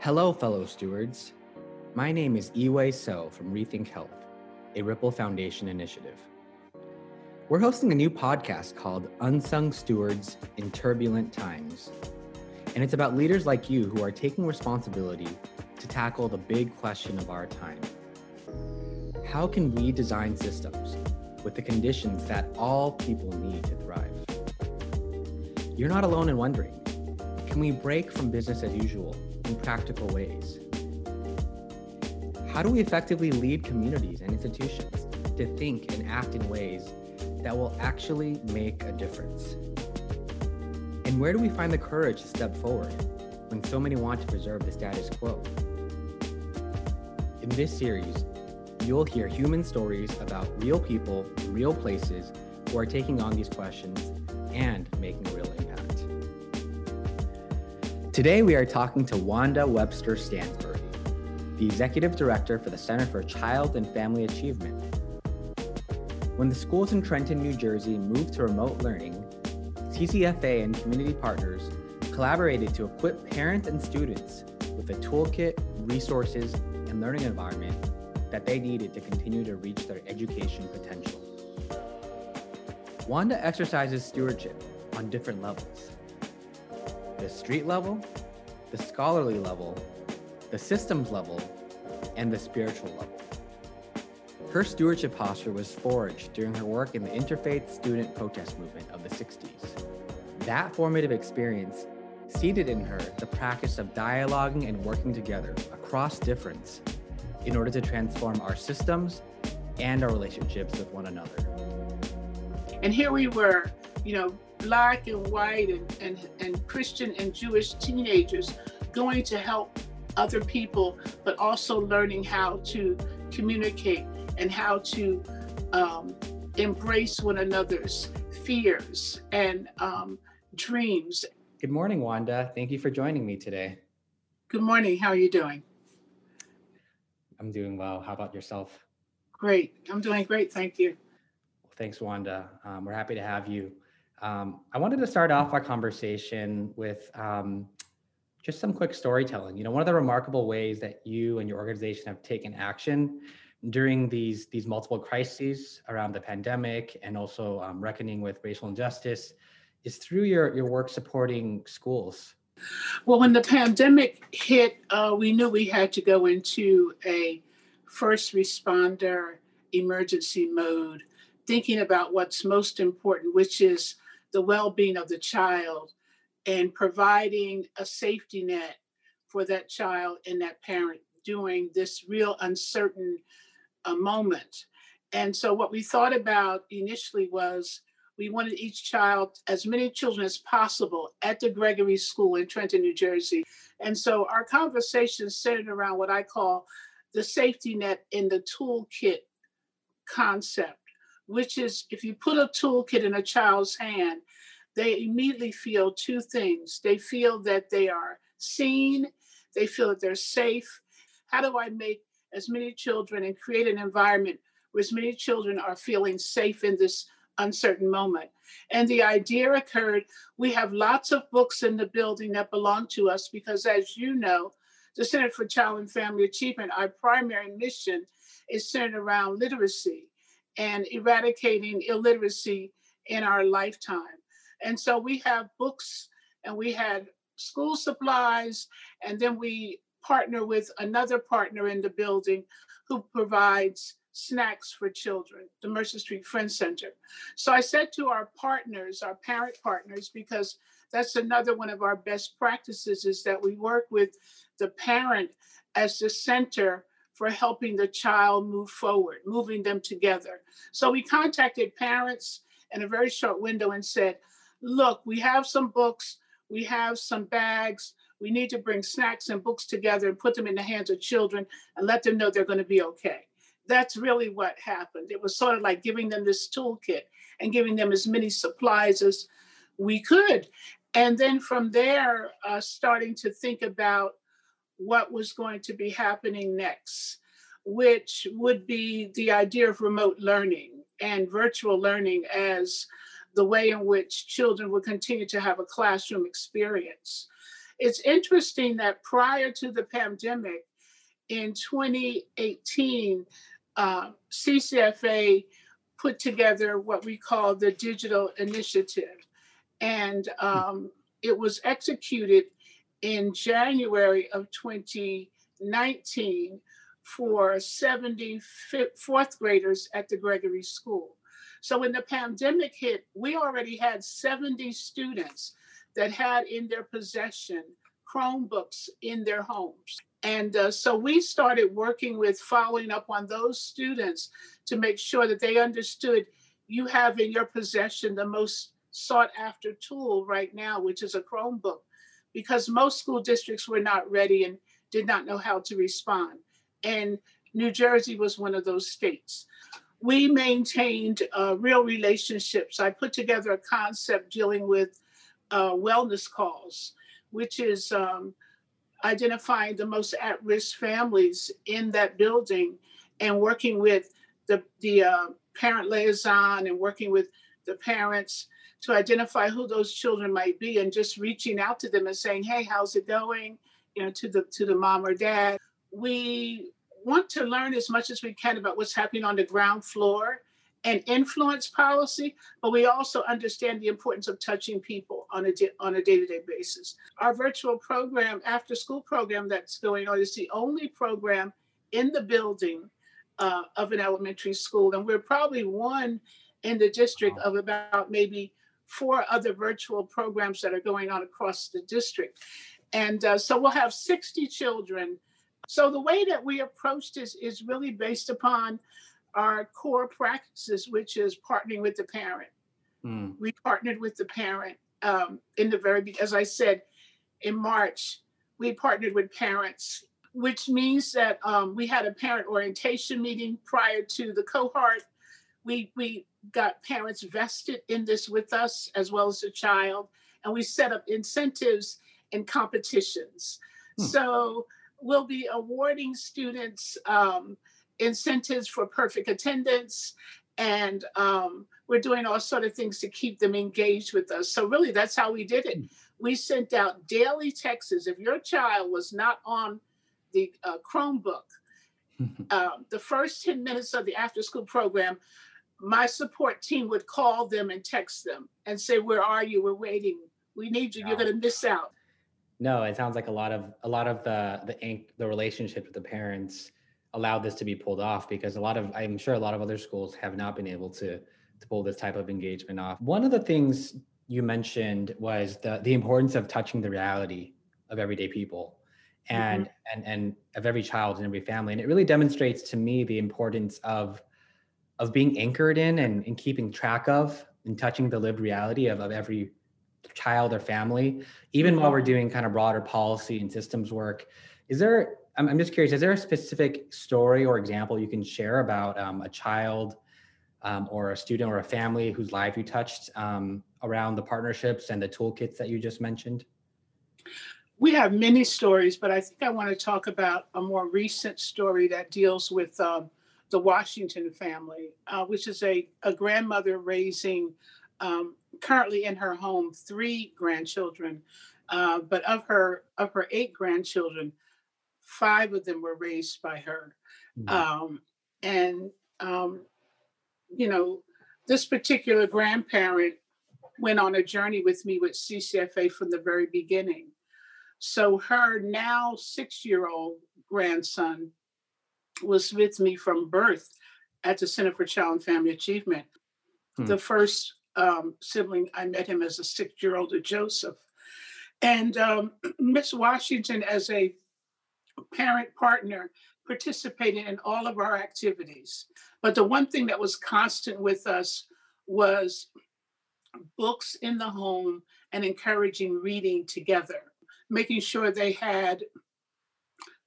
Hello, fellow stewards. My name is Iwei So from Rethink Health, a Rippel Foundation initiative. We're hosting a new podcast called Unsung Stewards in Turbulent Times. And it's about leaders like you who are taking responsibility to tackle the big question of our time. How can we design systems with the conditions that all people need to thrive? You're not alone in wondering can we break from business as usual in practical ways? How do we effectively lead communities and institutions to think and act in ways that will actually make a difference? And where do we find the courage to step forward when so many want to preserve the status quo? In this series, you'll hear human stories about real people, real places who are taking on these questions and making a real impact. Today, we are talking to Wanda Webster Stansbury, the Executive Director for the Center for Child and Family Achievement. When the schools in Trenton, New Jersey moved to remote learning, CCFA and community partners collaborated to equip parents and students with a toolkit, resources, and learning environment that they needed to continue to reach their education potential. Wanda exercises stewardship on different levels the street level, the scholarly level, the systems level, and the spiritual level. Her stewardship posture was forged during her work in the interfaith student protest movement of the 60s. That formative experience seeded in her the practice of dialoguing and working together across difference in order to transform our systems and our relationships with one another. And here we were, you know, black and white and, and, and Christian and Jewish teenagers going to help other people, but also learning how to communicate and how to um, embrace one another's fears and um, dreams. Good morning, Wanda. Thank you for joining me today. Good morning. How are you doing? I'm doing well. How about yourself? Great. I'm doing great. Thank you. Well, thanks, Wanda. Um, we're happy to have you. Um, I wanted to start off our conversation with um, just some quick storytelling. You know, one of the remarkable ways that you and your organization have taken action during these these multiple crises around the pandemic and also um, reckoning with racial injustice is through your your work supporting schools. Well, when the pandemic hit, uh, we knew we had to go into a first responder emergency mode, thinking about what's most important, which is the well being of the child and providing a safety net for that child and that parent during this real uncertain uh, moment. And so, what we thought about initially was we wanted each child, as many children as possible, at the Gregory School in Trenton, New Jersey. And so, our conversation centered around what I call the safety net in the toolkit concept which is if you put a toolkit in a child's hand, they immediately feel two things. They feel that they are seen, they feel that they're safe. How do I make as many children and create an environment where as many children are feeling safe in this uncertain moment? And the idea occurred we have lots of books in the building that belong to us because, as you know, the Center for Child and Family Achievement, our primary mission is centered around literacy and eradicating illiteracy in our lifetime. And so we have books and we had school supplies, and then we partner with another partner in the building who provides snacks for children, the Mercer Street Friends Center. So I said to our partners, our parent partners, because that's another one of our best practices is that we work with the parent as the center for helping the child move forward, moving them together. So we contacted parents in a very short window and said, look, we have some books, we have some bags. We need to bring snacks and books together and put them in the hands of children and let them know they're going to be okay. That's really what happened. It was sort of like giving them this toolkit and giving them as many supplies as we could. And then from there, uh, starting to think about what was going to be happening next, which would be the idea of remote learning and virtual learning as the way in which children would continue to have a classroom experience. It's interesting that prior to the pandemic, in 2018, uh, CCFA put together what we call the Digital Initiative. And um, it was executed in January of 2019 for 70 fourth graders at the Gregory School. So when the pandemic hit, we already had 70 students that had in their possession Chromebooks in their homes. And uh, so we started working with following up on those students to make sure that they understood you have in your possession the most sought after tool right now, which is a Chromebook, because most school districts were not ready and did not know how to respond. And New Jersey was one of those states. We maintained uh, real relationships. I put together a concept dealing with uh, wellness calls, which is um, identifying the most at risk families in that building and working with the, the uh, parent liaison and working with the parents to identify who those children might be and just reaching out to them and saying hey how's it going you know to the to the mom or dad we want to learn as much as we can about what's happening on the ground floor and influence policy, but we also understand the importance of touching people on a, on a day-to-day basis. Our virtual program, after school program that's going on is the only program in the building uh, of an elementary school. And we're probably one in the district of about maybe four other virtual programs that are going on across the district. And uh, so we'll have 60 children. So the way that we approach this is really based upon our core practices, which is partnering with the parent. Mm. We partnered with the parent um, in the very, as I said, in March, we partnered with parents, which means that um, we had a parent orientation meeting prior to the cohort. We, we got parents vested in this with us as well as the child, and we set up incentives and competitions. Hmm. So we'll be awarding students um, incentives for perfect attendance and um, we're doing all sort of things to keep them engaged with us so really that's how we did it hmm. we sent out daily texts if your child was not on the uh, chromebook uh, the first 10 minutes of the after school program my support team would call them and text them and say where are you? We're waiting. We need you. You're going to miss out. No it sounds like a lot of a lot of the the the relationship with the parents allowed this to be pulled off because a lot of i'm sure a lot of other schools have not been able to to pull this type of engagement off. One of the things you mentioned was the the importance of touching the reality of everyday people and mm-hmm. and and of every child and every family. And it really demonstrates to me the importance of of being anchored in and, and keeping track of and touching the lived reality of, of every child or family even while we're doing kind of broader policy and systems work is there I'm, I'm just curious, is there a specific story or example you can share about um, a child um, or a student or a family whose life you touched um, around the partnerships and the toolkits that you just mentioned? We have many stories, but I think I want to talk about a more recent story that deals with um, the Washington family, uh, which is a, a grandmother raising um, currently in her home three grandchildren. Uh, but of her of her eight grandchildren, five of them were raised by her. Mm-hmm. Um, and, um, you know, this particular grandparent went on a journey with me with CCFA from the very beginning. So her now six year old grandson was with me from birth at the Center for Child and Family Achievement. Hmm. The first um, sibling, I met him as a six year old Joseph. And um, Miss Washington, as a parent partner participated in all of our activities. But the one thing that was constant with us was books in the home and encouraging reading together, making sure they had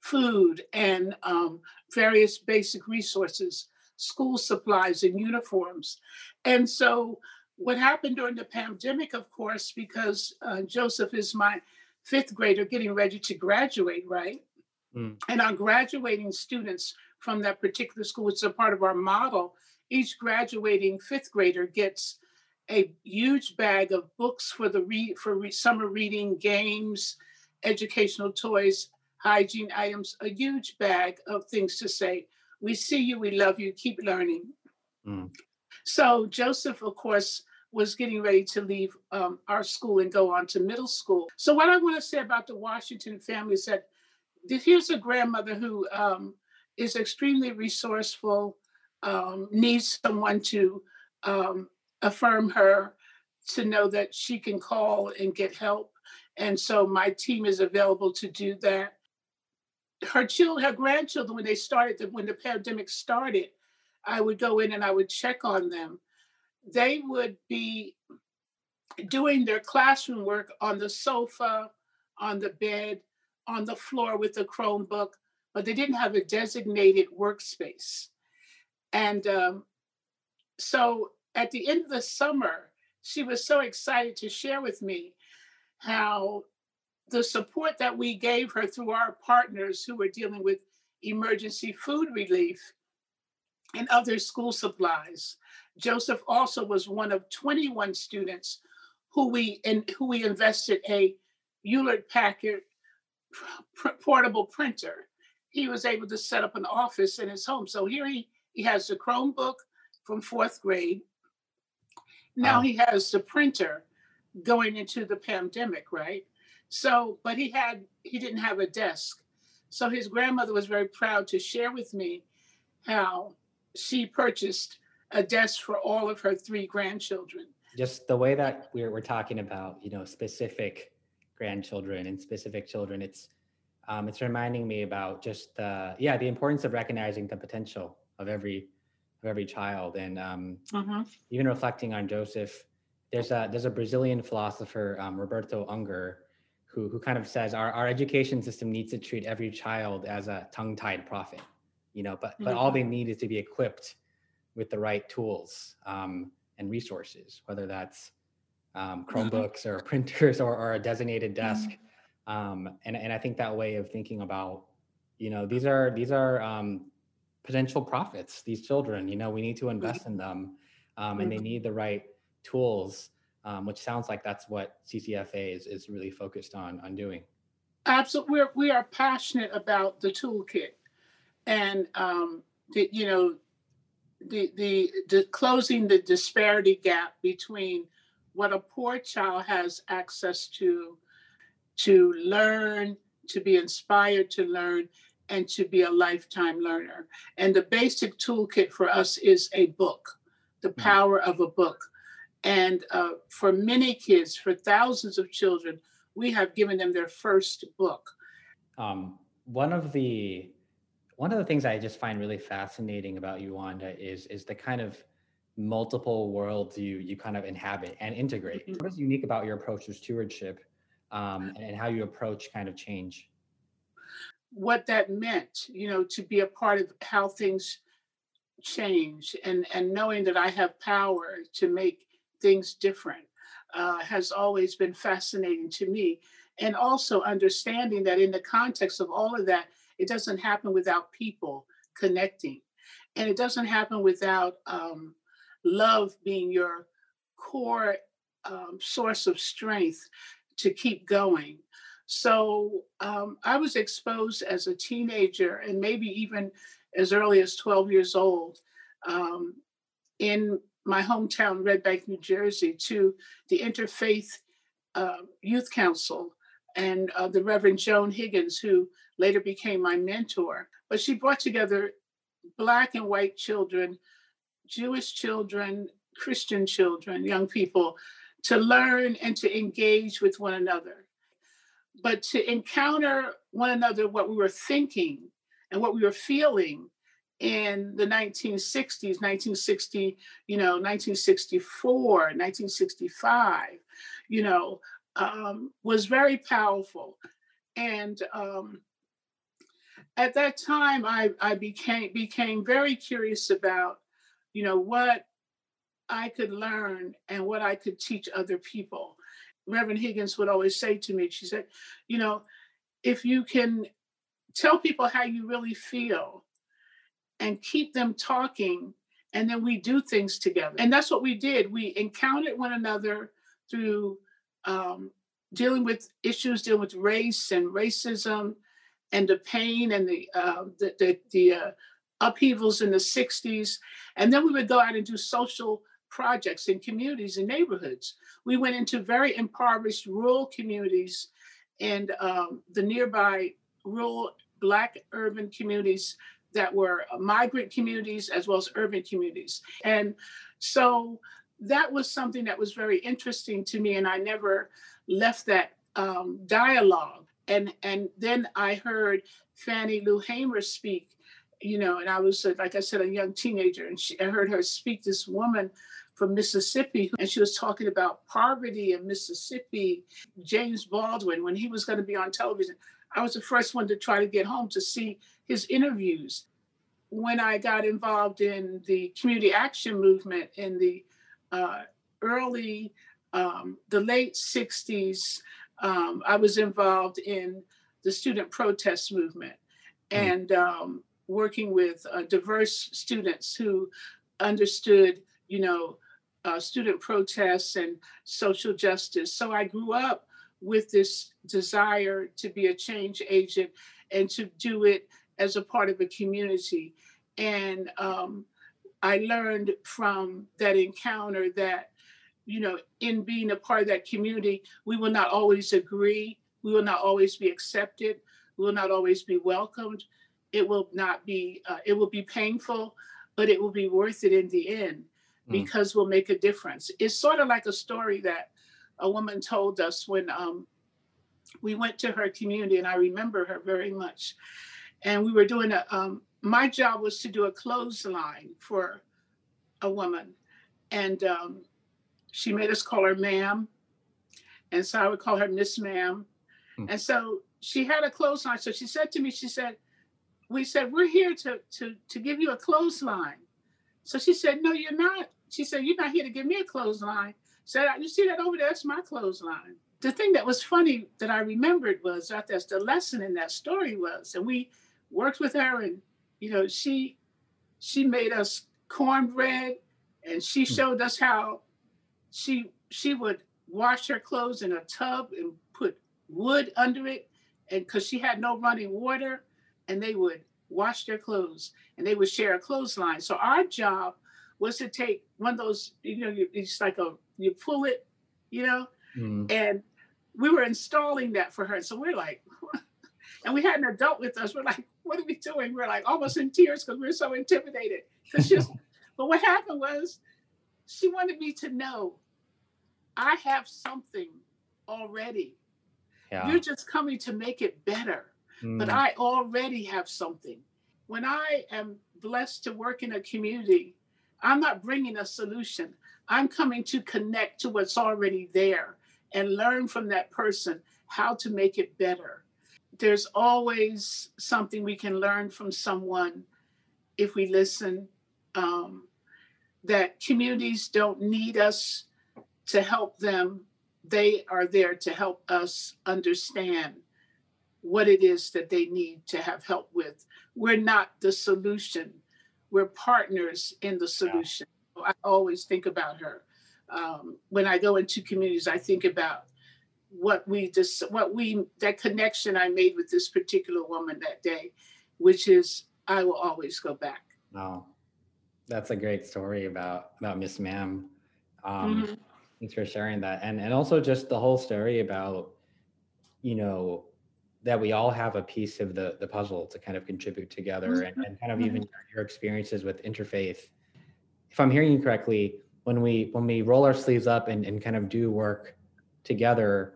food and um, various basic resources, school supplies and uniforms. And so, what happened during the pandemic, of course, because uh, Joseph is my fifth grader getting ready to graduate, right? Mm. And our graduating students from that particular school, which is a part of our model, each graduating fifth grader gets a huge bag of books for the re- for re- summer reading games educational toys, hygiene items, a huge bag of things to say. We see you, we love you, keep learning. Mm. So Joseph, of course, was getting ready to leave um, our school and go on to middle school. So what I want to say about the Washington family is that here's a grandmother who um, is extremely resourceful, um, needs someone to um, affirm her, to know that she can call and get help. And so my team is available to do that. Her children, her grandchildren, when they started, when the pandemic started, I would go in and I would check on them. They would be doing their classroom work on the sofa, on the bed, on the floor with a Chromebook, but they didn't have a designated workspace. And um, so at the end of the summer, she was so excited to share with me how the support that we gave her through our partners who were dealing with emergency food relief and other school supplies. Joseph also was one of 21 students who we in, who we invested a Hewlett Packard portable printer. He was able to set up an office in his home. So here he, he has the Chromebook from fourth grade. Now wow. he has the printer going into the pandemic, right? So, but he had he didn't have a desk. So his grandmother was very proud to share with me how she purchased a desk for all of her three grandchildren. Just the way that we're, we're talking about, you know, specific grandchildren and specific children, it's um, it's reminding me about just uh, yeah the importance of recognizing the potential of every of every child and um, uh-huh. even reflecting on Joseph. There's a there's a Brazilian philosopher um, Roberto Unger who who kind of says our, our education system needs to treat every child as a tongue-tied prophet you know but but all they need is to be equipped with the right tools um, and resources whether that's um, mm-hmm. chromebooks or printers or, or a designated desk mm-hmm. um, and, and i think that way of thinking about you know these are these are um, potential prophets these children you know we need to invest in them um, and they mm-hmm. need the right tools um, which sounds like that's what ccfa is, is really focused on on doing. Absolutely we're, we are passionate about the toolkit. And um, the, you know the, the the closing the disparity gap between what a poor child has access to to learn to be inspired to learn and to be a lifetime learner. And the basic toolkit for us is a book the mm. power of a book and uh, for many kids for thousands of children we have given them their first book um, one of the one of the things I just find really fascinating about you, Wanda, is is the kind of multiple worlds you you kind of inhabit and integrate. Mm-hmm. What is unique about your approach to stewardship, um, and how you approach kind of change? What that meant, you know, to be a part of how things change, and and knowing that I have power to make things different, uh, has always been fascinating to me. And also understanding that in the context of all of that, it doesn't happen without people connecting. And it doesn't happen without um, love being your core um, source of strength to keep going. So um, I was exposed as a teenager and maybe even as early as 12 years old um, in my hometown, Red Bank, New Jersey, to the Interfaith uh, Youth Council and uh, the Reverend Joan Higgins, who later became my mentor. But she brought together Black and white children, Jewish children, Christian children, young people, to learn and to engage with one another. But to encounter one another, what we were thinking and what we were feeling in the 1960s 1960 you know 1964 1965 you know um, was very powerful and um, at that time I, I became became very curious about you know what I could learn and what I could teach other people. Reverend Higgins would always say to me, she said, you know, if you can tell people how you really feel and keep them talking, and then we do things together. And that's what we did. We encountered one another through um, dealing with issues dealing with race and racism and the pain and the uh, the the, the uh, upheavals in the 60s and then we would go out and do social projects in communities and neighborhoods we went into very impoverished rural communities and um, the nearby rural black urban communities that were migrant communities as well as urban communities and so that was something that was very interesting to me and i never left that um, dialogue. And and then I heard Fannie Lou Hamer speak, you know, and I was uh, like I said, a young teenager, and she, I heard her speak. This woman from Mississippi, and she was talking about poverty in Mississippi. James Baldwin, when he was going to be on television, I was the first one to try to get home to see his interviews. When I got involved in the community action movement in the uh, early um, the late 60s, um, I was involved in the student protest movement mm. and um, working with uh, diverse students who understood, you know, uh, student protests and social justice. So I grew up with this desire to be a change agent and to do it as a part of a community. And um, I learned from that encounter that you know, in being a part of that community, we will not always agree. We will not always be accepted. We will not always be welcomed. It will not be, uh, it will be painful, but it will be worth it in the end mm. because we'll make a difference. It's sort of like a story that a woman told us when um, we went to her community, and I remember her very much. And we were doing a, um, my job was to do a clothesline for a woman. And um, she made us call her ma'am. And so I would call her Miss Ma'am. Hmm. And so she had a clothesline. So she said to me, she said, we said, we're here to, to, to give you a clothesline. So she said, no, you're not. She said, you're not here to give me a clothesline. Said, you see that over there? That's my clothesline. The thing that was funny that I remembered was that that's the lesson in that story was, and we worked with her and, you know, she, she made us cornbread and she hmm. showed us how she she would wash her clothes in a tub and put wood under it and because she had no running water and they would wash their clothes and they would share a clothesline so our job was to take one of those you know it's like a you pull it you know mm. and we were installing that for her so we're like and we had an adult with us we're like what are we doing we're like almost in tears because we we're so intimidated because just but what happened was she wanted me to know I have something already. Yeah. You're just coming to make it better. Mm. But I already have something. When I am blessed to work in a community, I'm not bringing a solution. I'm coming to connect to what's already there and learn from that person how to make it better. There's always something we can learn from someone if we listen. Um, that communities don't need us to help them. They are there to help us understand what it is that they need to have help with. We're not the solution, we're partners in the solution. Yeah. I always think about her. Um, when I go into communities, I think about what we just what we that connection I made with this particular woman that day, which is I will always go back. Oh, that's a great story about about Miss Ma'am. Um, mm-hmm. Thanks for sharing that. And and also just the whole story about, you know, that we all have a piece of the the puzzle to kind of contribute together mm-hmm. and, and kind of even mm-hmm. your experiences with interfaith. If I'm hearing you correctly, when we when we roll our sleeves up and, and kind of do work together,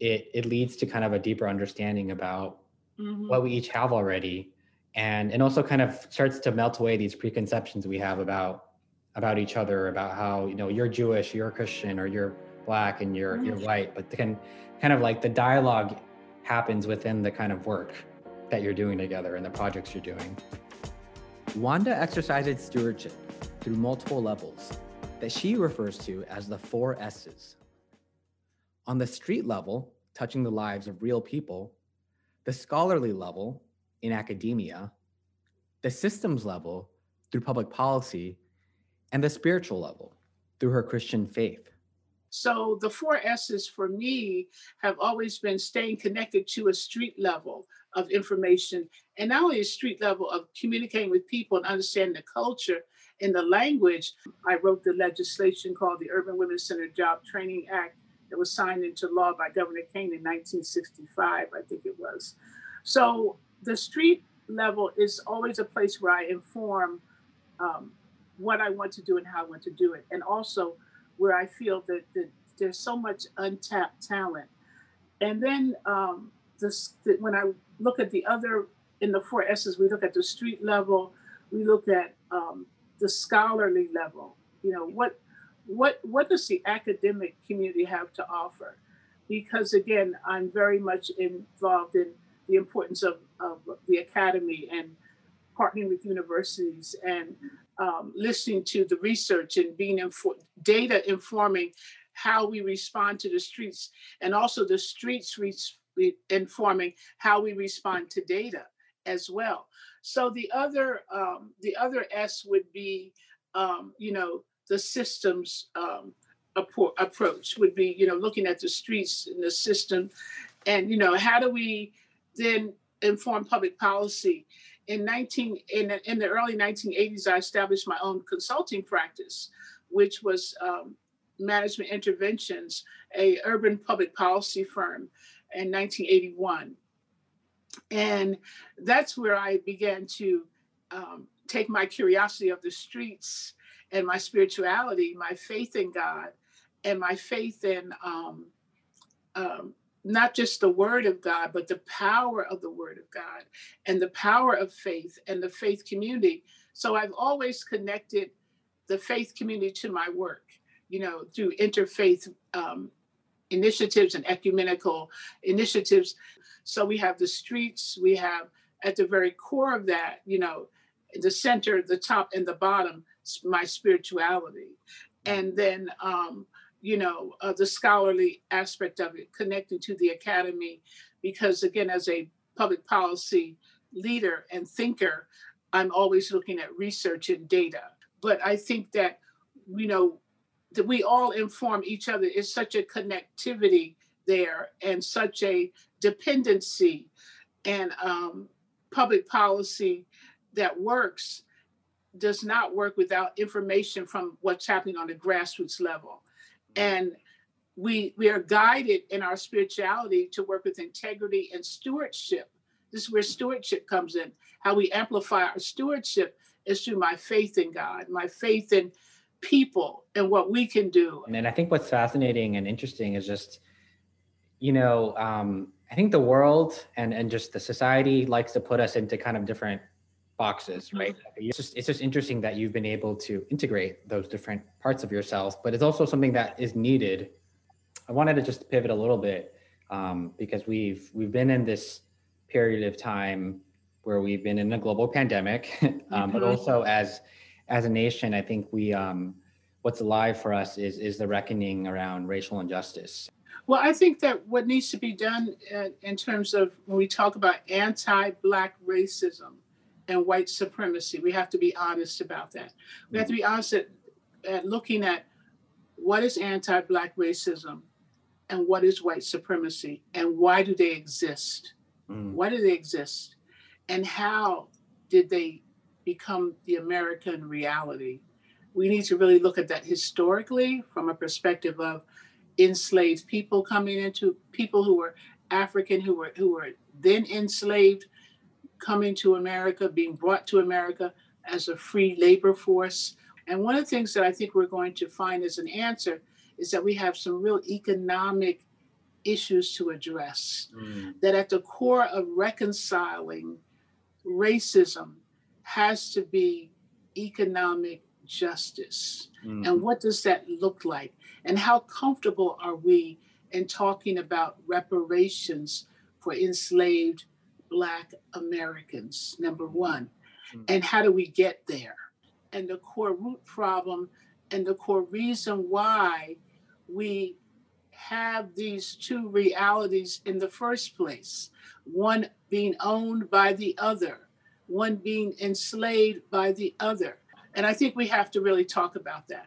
it it leads to kind of a deeper understanding about mm-hmm. what we each have already and and also kind of starts to melt away these preconceptions we have about about each other about how you know you're jewish you're christian or you're black and you're you're white but can kind of like the dialogue happens within the kind of work that you're doing together and the projects you're doing wanda exercises stewardship through multiple levels that she refers to as the four s's on the street level touching the lives of real people the scholarly level in academia the systems level through public policy and the spiritual level through her Christian faith. So the four S's for me have always been staying connected to a street level of information, and not only a street level of communicating with people and understanding the culture and the language. I wrote the legislation called the Urban Women Center Job Training Act that was signed into law by Governor Kean in 1965, I think it was. So the street level is always a place where I inform um, what I want to do and how I want to do it, and also where I feel that, that there's so much untapped talent. And then um, this, when I look at the other in the four S's, we look at the street level, we look at um, the scholarly level. You know what what what does the academic community have to offer? Because again, I'm very much involved in the importance of, of the academy and partnering with universities and um, listening to the research and being info- data informing how we respond to the streets and also the streets re- informing how we respond to data as well. So the other um, the other s would be um, you know the systems um, approach would be you know looking at the streets and the system and you know how do we then inform public policy in 19 in, in the early 1980s i established my own consulting practice which was um, management interventions a urban public policy firm in 1981 and that's where i began to um, take my curiosity of the streets and my spirituality my faith in god and my faith in um, um, not just the word of God, but the power of the word of God and the power of faith and the faith community. So I've always connected the faith community to my work, you know, through interfaith um, initiatives and ecumenical initiatives. So we have the streets, we have at the very core of that, you know, the center, the top, and the bottom, my spirituality. And then um, you know, uh, the scholarly aspect of it, connecting to the academy, because again, as a public policy leader and thinker, I'm always looking at research and data. But I think that, you know, that we all inform each other is such a connectivity there and such a dependency and um, public policy that works does not work without information from what's happening on the grassroots level and we we are guided in our spirituality to work with integrity and stewardship. This is where stewardship comes in. How we amplify our stewardship is through my faith in god my faith in people and what we can do. And i think what's fascinating and interesting is just you know um, i think the world and and just the society likes to put us into kind of different boxes, right? Mm-hmm. It's just it's just interesting that you've been able to integrate those different parts of yourself, but it's also something that is needed. I wanted to just pivot a little bit um, because we've we've been in this period of time where we've been in a global pandemic, um, mm-hmm. but also as as a nation, I think we um, what's alive for us is is the reckoning around racial injustice. Well, I think that what needs to be done uh, in terms of when we talk about anti-black racism and white supremacy. We have to be honest about that. We have to be honest at, at looking at what is anti Black racism and what is white supremacy and why do they exist? Mm. Why do they exist? And how did they become the American reality? We need to really look at that historically from a perspective of enslaved people coming into people who were African, who were who were then enslaved, coming to America, being brought to America as a free labor force. And one of the things that I think we're going to find as an answer is that we have some real economic issues to address. Mm. That at the core of reconciling racism has to be economic justice. Mm. And what does that look like? And how comfortable are we in talking about reparations for enslaved Black Americans, number one. Mm-hmm. And how do we get there? And the core root problem and the core reason why we have these two realities in the first place one being owned by the other, one being enslaved by the other. And I think we have to really talk about that.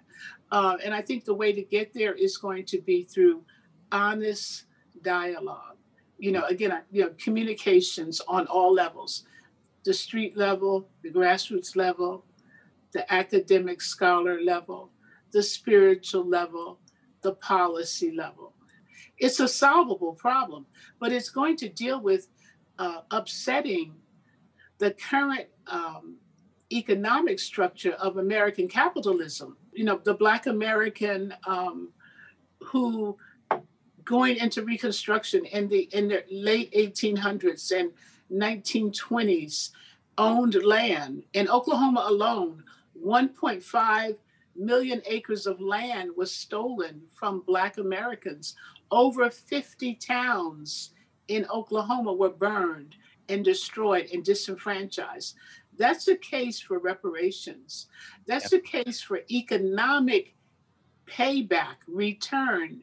Uh, and I think the way to get there is going to be through honest dialogue. You know, again, you know, communications on all levels the street level, the grassroots level, the academic scholar level, the spiritual level, the policy level. It's a solvable problem, but it's going to deal with uh, upsetting the current um, economic structure of American capitalism. You know, the Black American um, who going into Reconstruction in the in the late 1800s and 1920s owned land in Oklahoma alone. 1.5 million acres of land was stolen from Black Americans. Over 50 towns in Oklahoma were burned and destroyed and disenfranchised. That's a case for reparations. That's yep. a case for economic payback, return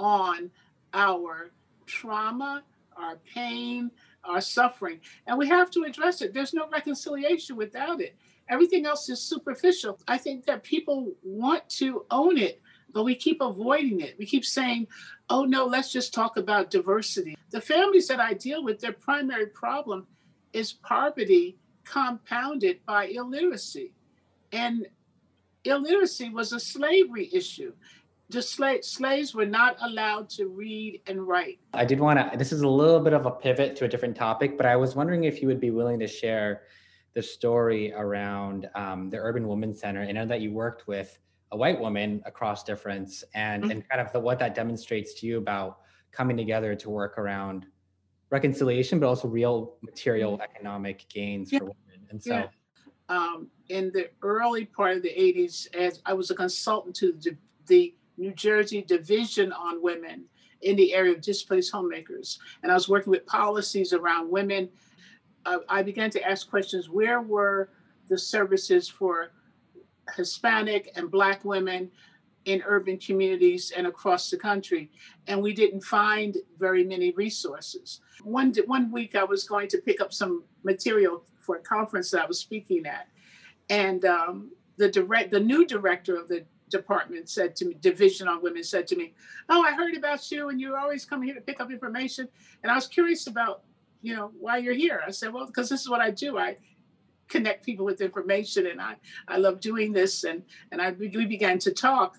on our trauma, our pain, our suffering. And we have to address it. There's no reconciliation without it. Everything else is superficial. I think that people want to own it, but we keep avoiding it. We keep saying, oh no, let's just talk about diversity. The families that I deal with, their primary problem is poverty compounded by illiteracy. And illiteracy was a slavery issue. The sla- slaves were not allowed to read and write. I did want to, this is a little bit of a pivot to a different topic, but I was wondering if you would be willing to share the story around um, the Urban Women's Center. I know that you worked with a white woman across difference and, mm-hmm. and kind of the, what that demonstrates to you about coming together to work around reconciliation, but also real material mm-hmm. economic gains yeah. for women. And so, yeah. um, in the early part of the 80s, as I was a consultant to the, the New Jersey Division on Women in the area of displaced homemakers, and I was working with policies around women uh, I began to ask questions where were the services for Hispanic and Black women in urban communities and across the country? And we didn't find very many resources. One, one week I was going to pick up some material for a conference that I was speaking at. And um, the direct, the new director of the department said to me, Division on Women said to me, Oh, I heard about you and you always come here to pick up information. And I was curious about you know, why you're here. I said, well, because this is what I do. I connect people with information and I, I love doing this. And, and I, we began to talk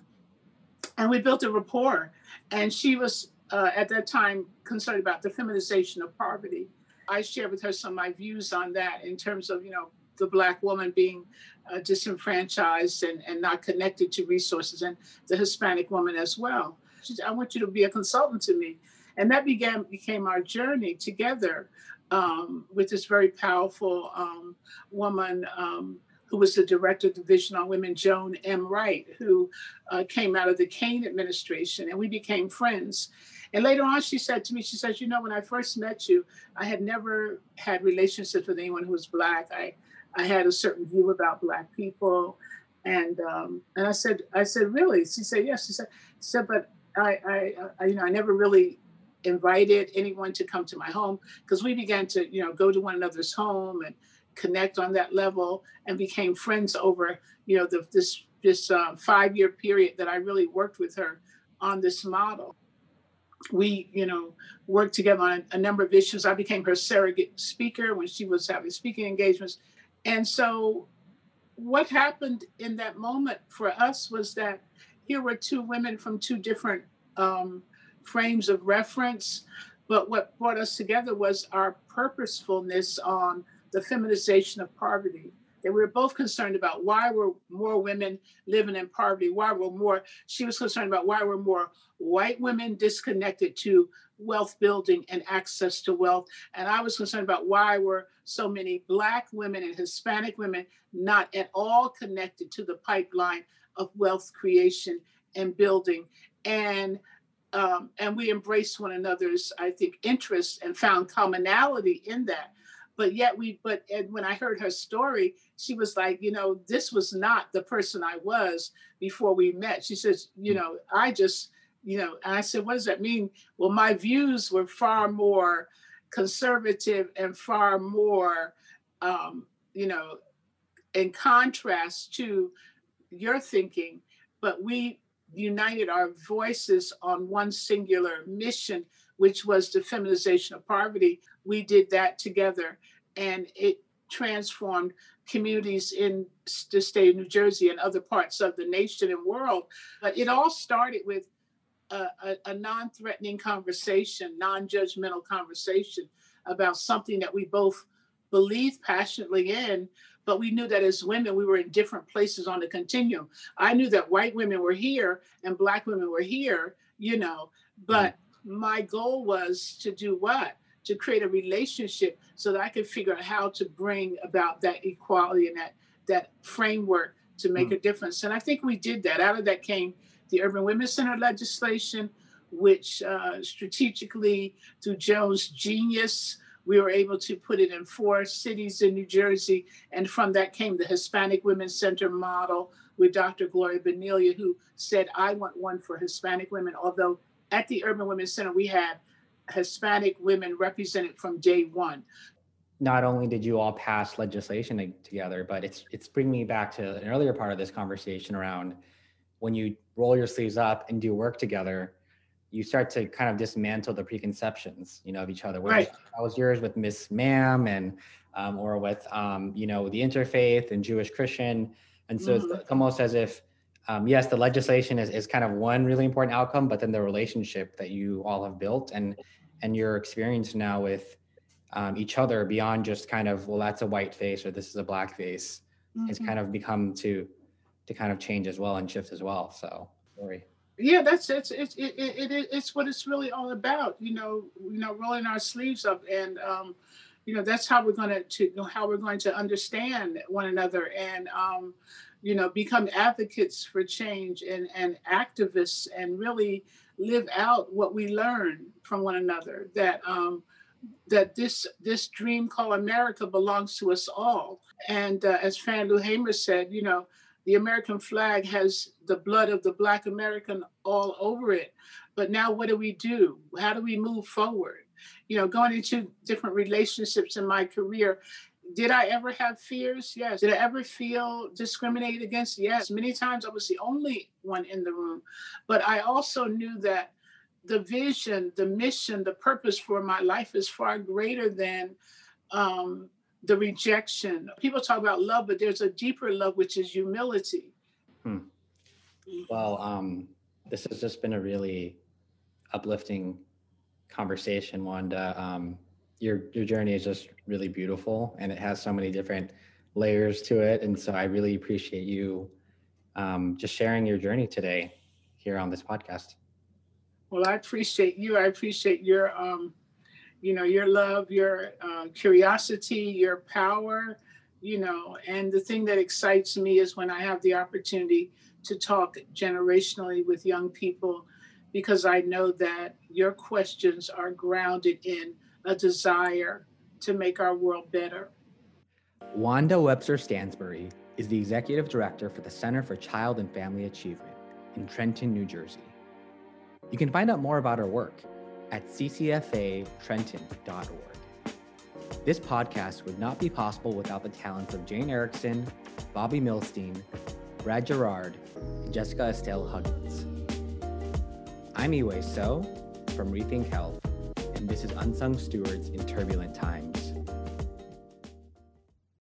and we built a rapport. And she was uh, at that time concerned about the feminization of poverty. I shared with her some of my views on that in terms of, you know, the Black woman being uh, disenfranchised and, and not connected to resources, and the Hispanic woman as well. She said, I want you to be a consultant to me and that began became our journey together um, with this very powerful um, woman um, who was the director of the Division on Women, Joan M. Wright, who uh, came out of the Kean administration, and we became friends. And later on, she said to me, she says, "You know, when I first met you, I had never had relationships with anyone who was black. I, I had a certain view about black people." And um, and I said, I said, really? She said, yes. She said, said, but I, I, I, you know, I never really invited anyone to come to my home because we began to, you know, go to one another's home and connect on that level and became friends over, you know, the, this this uh, five year period that I really worked with her on this model. We, you know, worked together on a number of issues. I became her surrogate speaker when she was having speaking engagements. And so what happened in that moment for us was that here were two women from two different um, frames of reference. But what brought us together was our purposefulness on the feminization of poverty. That we were both concerned about why were more women living in poverty? Why were more? She was concerned about why were more white women disconnected to wealth building and access to wealth, and I was concerned about why were so many black women and Hispanic women not at all connected to the pipeline of wealth creation and building. And um, and we embraced one another's, I think, interests and found commonality in that. But yet we, but and when I heard her story, she was like, you know, this was not the person I was before we met. She says, you know, I just, you know, and I said, what does that mean? Well, my views were far more conservative and far more, um, you know, in contrast to your thinking but we united our voices on one singular mission, which was the feminization of poverty. We did that together, and it transformed communities in the state of New Jersey and other parts of the nation and world. But it all started with a, a, a non threatening conversation, non judgmental conversation about something that we both believed passionately in. But we knew that as women, we were in different places on the continuum. I knew that white women were here and Black women were here, you know, but mm-hmm. my goal was to do what? To create a relationship so that I could figure out how to bring about that equality and that that framework to make mm-hmm. a difference. And I think we did that. Out of that came the Urban Women's Center legislation, which uh, strategically, through Joan's genius, we were able to put it in four cities in New Jersey. And from that came the Hispanic Women's Center model with Dr. Gloria Bonilla, who said, I want one for Hispanic women. Although at the Urban Women's Center, we had Hispanic women represented from day one. Not only did you all pass legislation together, but it's it's bringing me back to an earlier part of this conversation around when you roll your sleeves up and do work together, you start to kind of dismantle the preconceptions, you know, of each other. Right. That was yours with Miss Ma'am and um, or with um, you know the interfaith and Jewish Christian, and so mm-hmm. it's almost as if um, yes, the legislation is, is kind of one really important outcome, but then the relationship that you all have built and and your experience now with um, each other beyond just kind of well that's a white face or this is a black face mm-hmm. has kind of become to to kind of change as well and shift as well. So sorry. Yeah, that's it's it's it, it, it, it's what it's really all about. You know, you know, rolling our sleeves up, and um, you know that's how we're going to to how we're going to understand one another, and um, you know, become advocates for change and and activists, and really live out what we learn from one another. That um, that this this dream called America belongs to us all. And uh, as Fannie Lou Hamer said, you know, the American flag has the blood of the Black American all over it. But now, what do we do? How do we move forward? You know, going into different relationships in my career, did I ever have fears? Yes. Did I ever feel discriminated against? Yes. Many times I was the only one in the room. But I also knew that the vision, the mission, the purpose for my life is far greater than um, the rejection. People talk about love, but there's a deeper love, which is humility. Hmm. Well, um, this has just been a really uplifting conversation, Wanda. Um, your your journey is just really beautiful, and it has so many different layers to it. And so, I really appreciate you um, just sharing your journey today here on this podcast. Well, I appreciate you. I appreciate your um, you know your love your uh, curiosity your power you know and the thing that excites me is when i have the opportunity to talk generationally with young people because i know that your questions are grounded in a desire to make our world better wanda webster stansbury is the executive director for the center for child and family achievement in trenton new jersey you can find out more about our work at ccfatrenton.org. This podcast would not be possible without the talents of Jane Erickson, Bobby Milstein, Brad Gerard, and Jessica Estelle Huggins. I'm Iwe So from Rethink Health, and this is Unsung Stewards in Turbulent Times.